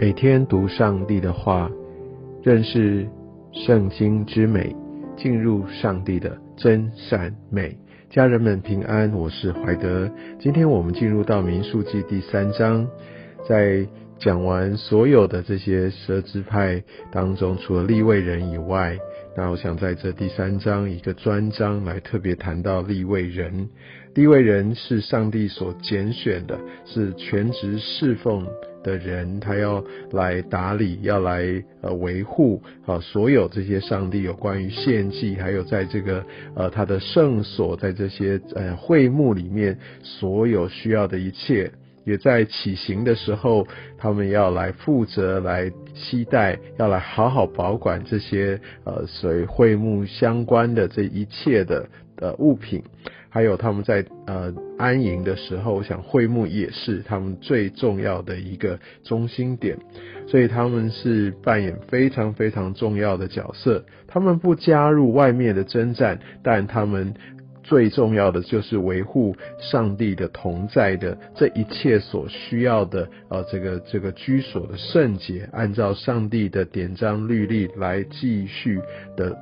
每天读上帝的话，认识圣经之美，进入上帝的真善美。家人们平安，我是怀德。今天我们进入到民数记第三章，在讲完所有的这些蛇支派当中，除了立位人以外，那我想在这第三章一个专章来特别谈到立位人。立位人是上帝所拣选的，是全职侍奉的人，他要来打理，要来呃维护啊所有这些上帝有关于献祭，还有在这个呃他的圣所，在这些呃会幕里面所有需要的一切。也在起行的时候，他们要来负责来期待，要来好好保管这些呃水会幕相关的这一切的呃物品，还有他们在呃安营的时候，我想会幕也是他们最重要的一个中心点，所以他们是扮演非常非常重要的角色。他们不加入外面的征战，但他们。最重要的就是维护上帝的同在的这一切所需要的呃这个这个居所的圣洁，按照上帝的典章律例来继续的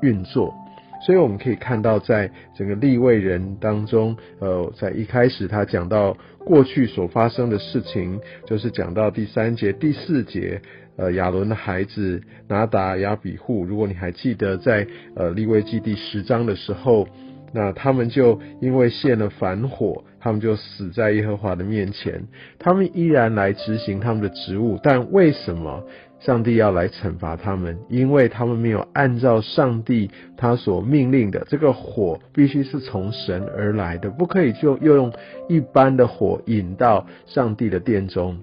运作。所以我们可以看到，在整个立位人当中，呃，在一开始他讲到过去所发生的事情，就是讲到第三节、第四节，呃，亚伦的孩子拿达、亚比户，如果你还记得，在呃立位记第十章的时候。那他们就因为献了反火，他们就死在耶和华的面前。他们依然来执行他们的职务，但为什么上帝要来惩罚他们？因为他们没有按照上帝他所命令的，这个火必须是从神而来的，不可以就又用一般的火引到上帝的殿中。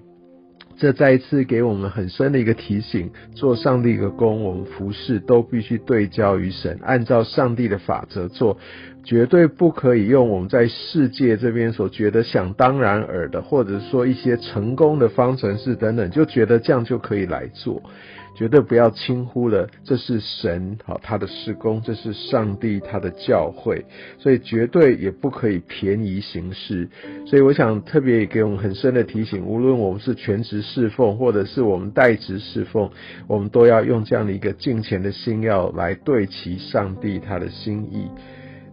这再一次给我们很深的一个提醒：做上帝的工，我们服侍都必须对焦于神，按照上帝的法则做，绝对不可以用我们在世界这边所觉得想当然耳的，或者说一些成功的方程式等等，就觉得这样就可以来做。绝对不要轻忽了，这是神好他的施工，这是上帝他的教诲，所以绝对也不可以便宜行事。所以我想特别给我们很深的提醒，无论我们是全职侍奉，或者是我们代职侍奉，我们都要用这样的一个敬虔的心要来对齐上帝他的心意。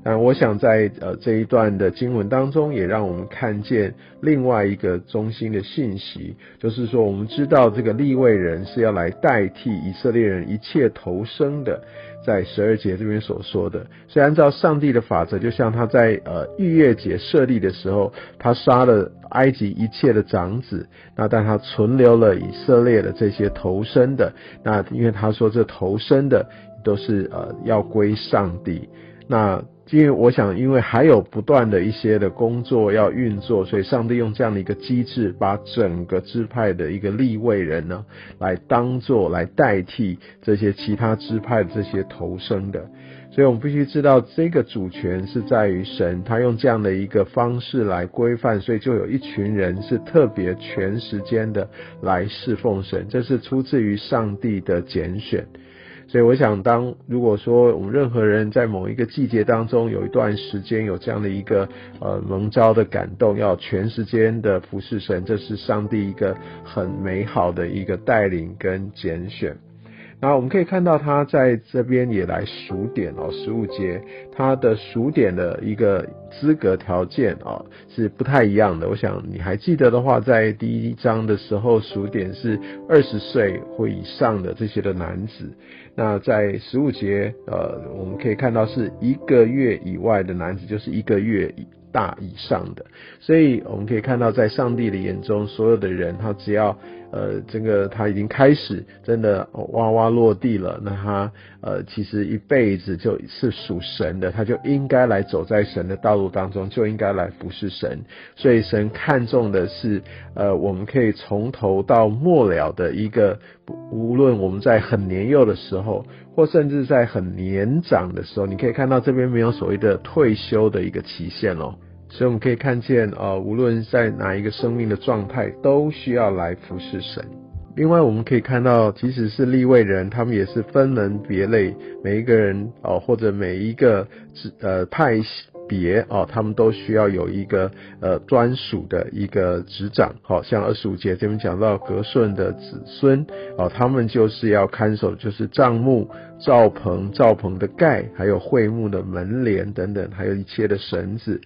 但我想在呃这一段的经文当中，也让我们看见另外一个中心的信息，就是说我们知道这个立位人是要来代替以色列人一切投生的，在十二节这边所说的，所以按照上帝的法则，就像他在呃逾越节设立的时候，他杀了埃及一切的长子，那但他存留了以色列的这些投生的，那因为他说这投生的都是呃要归上帝，那。因为我想，因为还有不断的一些的工作要运作，所以上帝用这样的一个机制，把整个支派的一个立位人呢，来当做来代替这些其他支派的这些投生的。所以我们必须知道，这个主权是在于神，他用这样的一个方式来规范，所以就有一群人是特别全时间的来侍奉神，这是出自于上帝的拣选。所以我想，当如果说我们任何人在某一个季节当中有一段时间有这样的一个呃蒙召的感动，要全时间的服侍神，这是上帝一个很美好的一个带领跟拣选。那我们可以看到，他在这边也来数点哦，十五节，他的数点的一个资格条件哦是不太一样的。我想你还记得的话，在第一章的时候，数点是二十岁或以上的这些的男子。那在十五节，呃，我们可以看到是一个月以外的男子，就是一个月以大以上的。所以我们可以看到，在上帝的眼中，所有的人，他只要。呃，这个他已经开始真的哇哇落地了。那他呃，其实一辈子就是属神的，他就应该来走在神的道路当中，就应该来服侍神。所以神看重的是，呃，我们可以从头到末了的一个，无论我们在很年幼的时候，或甚至在很年长的时候，你可以看到这边没有所谓的退休的一个期限哦。所以我们可以看见，呃，无论在哪一个生命的状态，都需要来服侍神。另外，我们可以看到，即使是立位人，他们也是分门别类，每一个人哦，或者每一个呃派别哦，他们都需要有一个呃专属的一个执掌，好像二十五节这边讲到格顺的子孙哦，他们就是要看守，就是帐幕、罩棚、罩棚的盖，还有会幕的门帘等等，还有一切的绳子。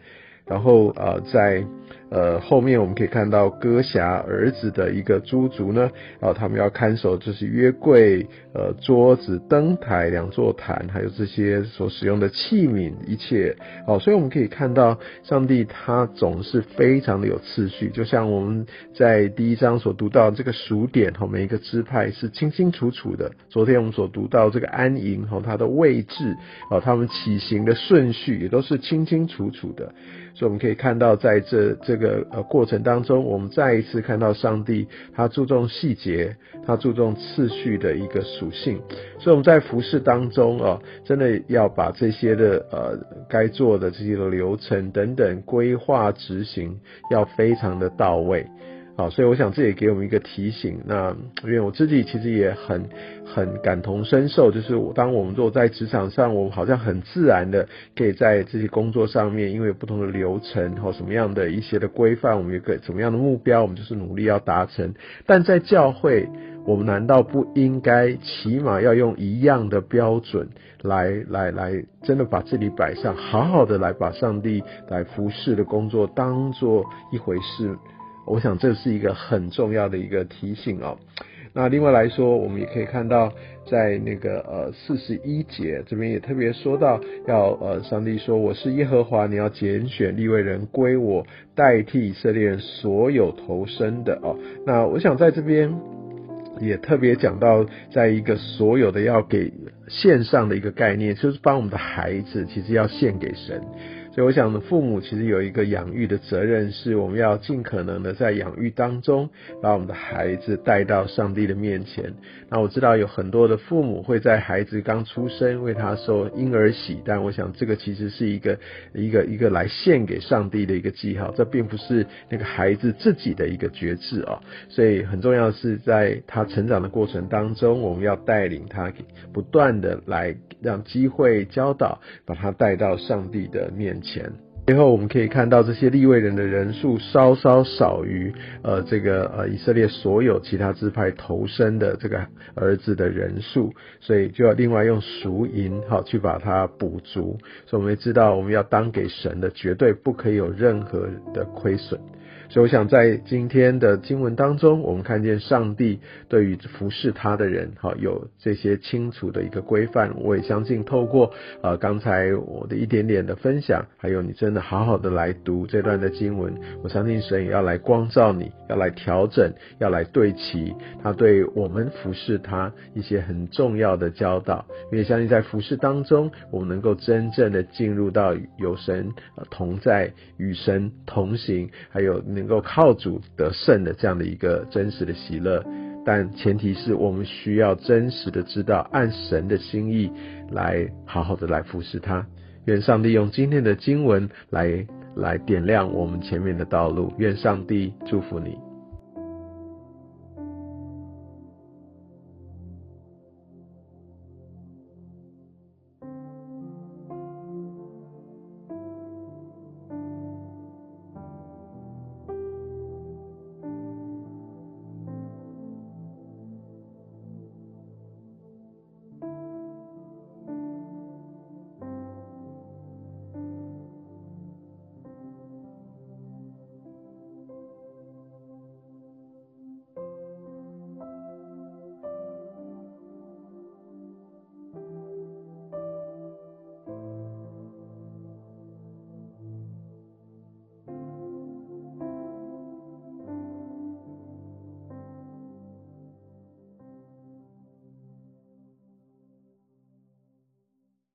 然后呃，在呃后面我们可以看到歌侠儿子的一个诸族呢，然后他们要看守就是约柜、呃桌子、灯台、两座坛，还有这些所使用的器皿一切。哦，所以我们可以看到上帝他总是非常的有次序，就像我们在第一章所读到这个数点，哈，每一个支派是清清楚楚的。昨天我们所读到这个安营，哈，它的位置，哦，他们起行的顺序也都是清清楚楚的。所以我们可以看到，在这这这个呃过程当中，我们再一次看到上帝他注重细节，他注重次序的一个属性。所以我们在服饰当中啊，真的要把这些的呃该做的这些的流程等等规划执行，要非常的到位。好，所以我想这也给我们一个提醒。那因为我自己其实也很很感同身受，就是我当我们坐在职场上，我们好像很自然的可以在这些工作上面，因为有不同的流程或什么样的一些的规范，我们有个怎么样的目标，我们就是努力要达成。但在教会，我们难道不应该起码要用一样的标准来来来，真的把这里摆上，好好的来把上帝来服侍的工作当做一回事？我想这是一个很重要的一个提醒哦。那另外来说，我们也可以看到，在那个呃四十一节这边也特别说到，要呃上帝说我是耶和华，你要拣选立位人归我，代替以色列人所有投生的哦。那我想在这边也特别讲到，在一个所有的要给献上的一个概念，就是帮我们的孩子，其实要献给神。所以我想，父母其实有一个养育的责任，是我们要尽可能的在养育当中，把我们的孩子带到上帝的面前。那我知道有很多的父母会在孩子刚出生为他受婴儿喜，但我想这个其实是一个一个一个来献给上帝的一个记号，这并不是那个孩子自己的一个觉知啊。所以很重要的是，在他成长的过程当中，我们要带领他，不断的来让机会教导，把他带到上帝的面。前，最后我们可以看到这些立位人的人数稍稍少于呃这个呃以色列所有其他支派投身的这个儿子的人数，所以就要另外用赎银好去把它补足。所以我们知道我们要当给神的，绝对不可以有任何的亏损。所以我想在今天的经文当中，我们看见上帝对于服侍他的人，哈，有这些清楚的一个规范。我也相信透过呃刚才我的一点点的分享，还有你真的好好的来读这段的经文，我相信神也要来光照你，要来调整，要来对齐他对我们服侍他一些很重要的教导。因为相信在服侍当中，我们能够真正的进入到有神同在、与神同行，还有。能够靠主得胜的这样的一个真实的喜乐，但前提是我们需要真实的知道，按神的心意来好好的来服侍他。愿上帝用今天的经文来来点亮我们前面的道路。愿上帝祝福你。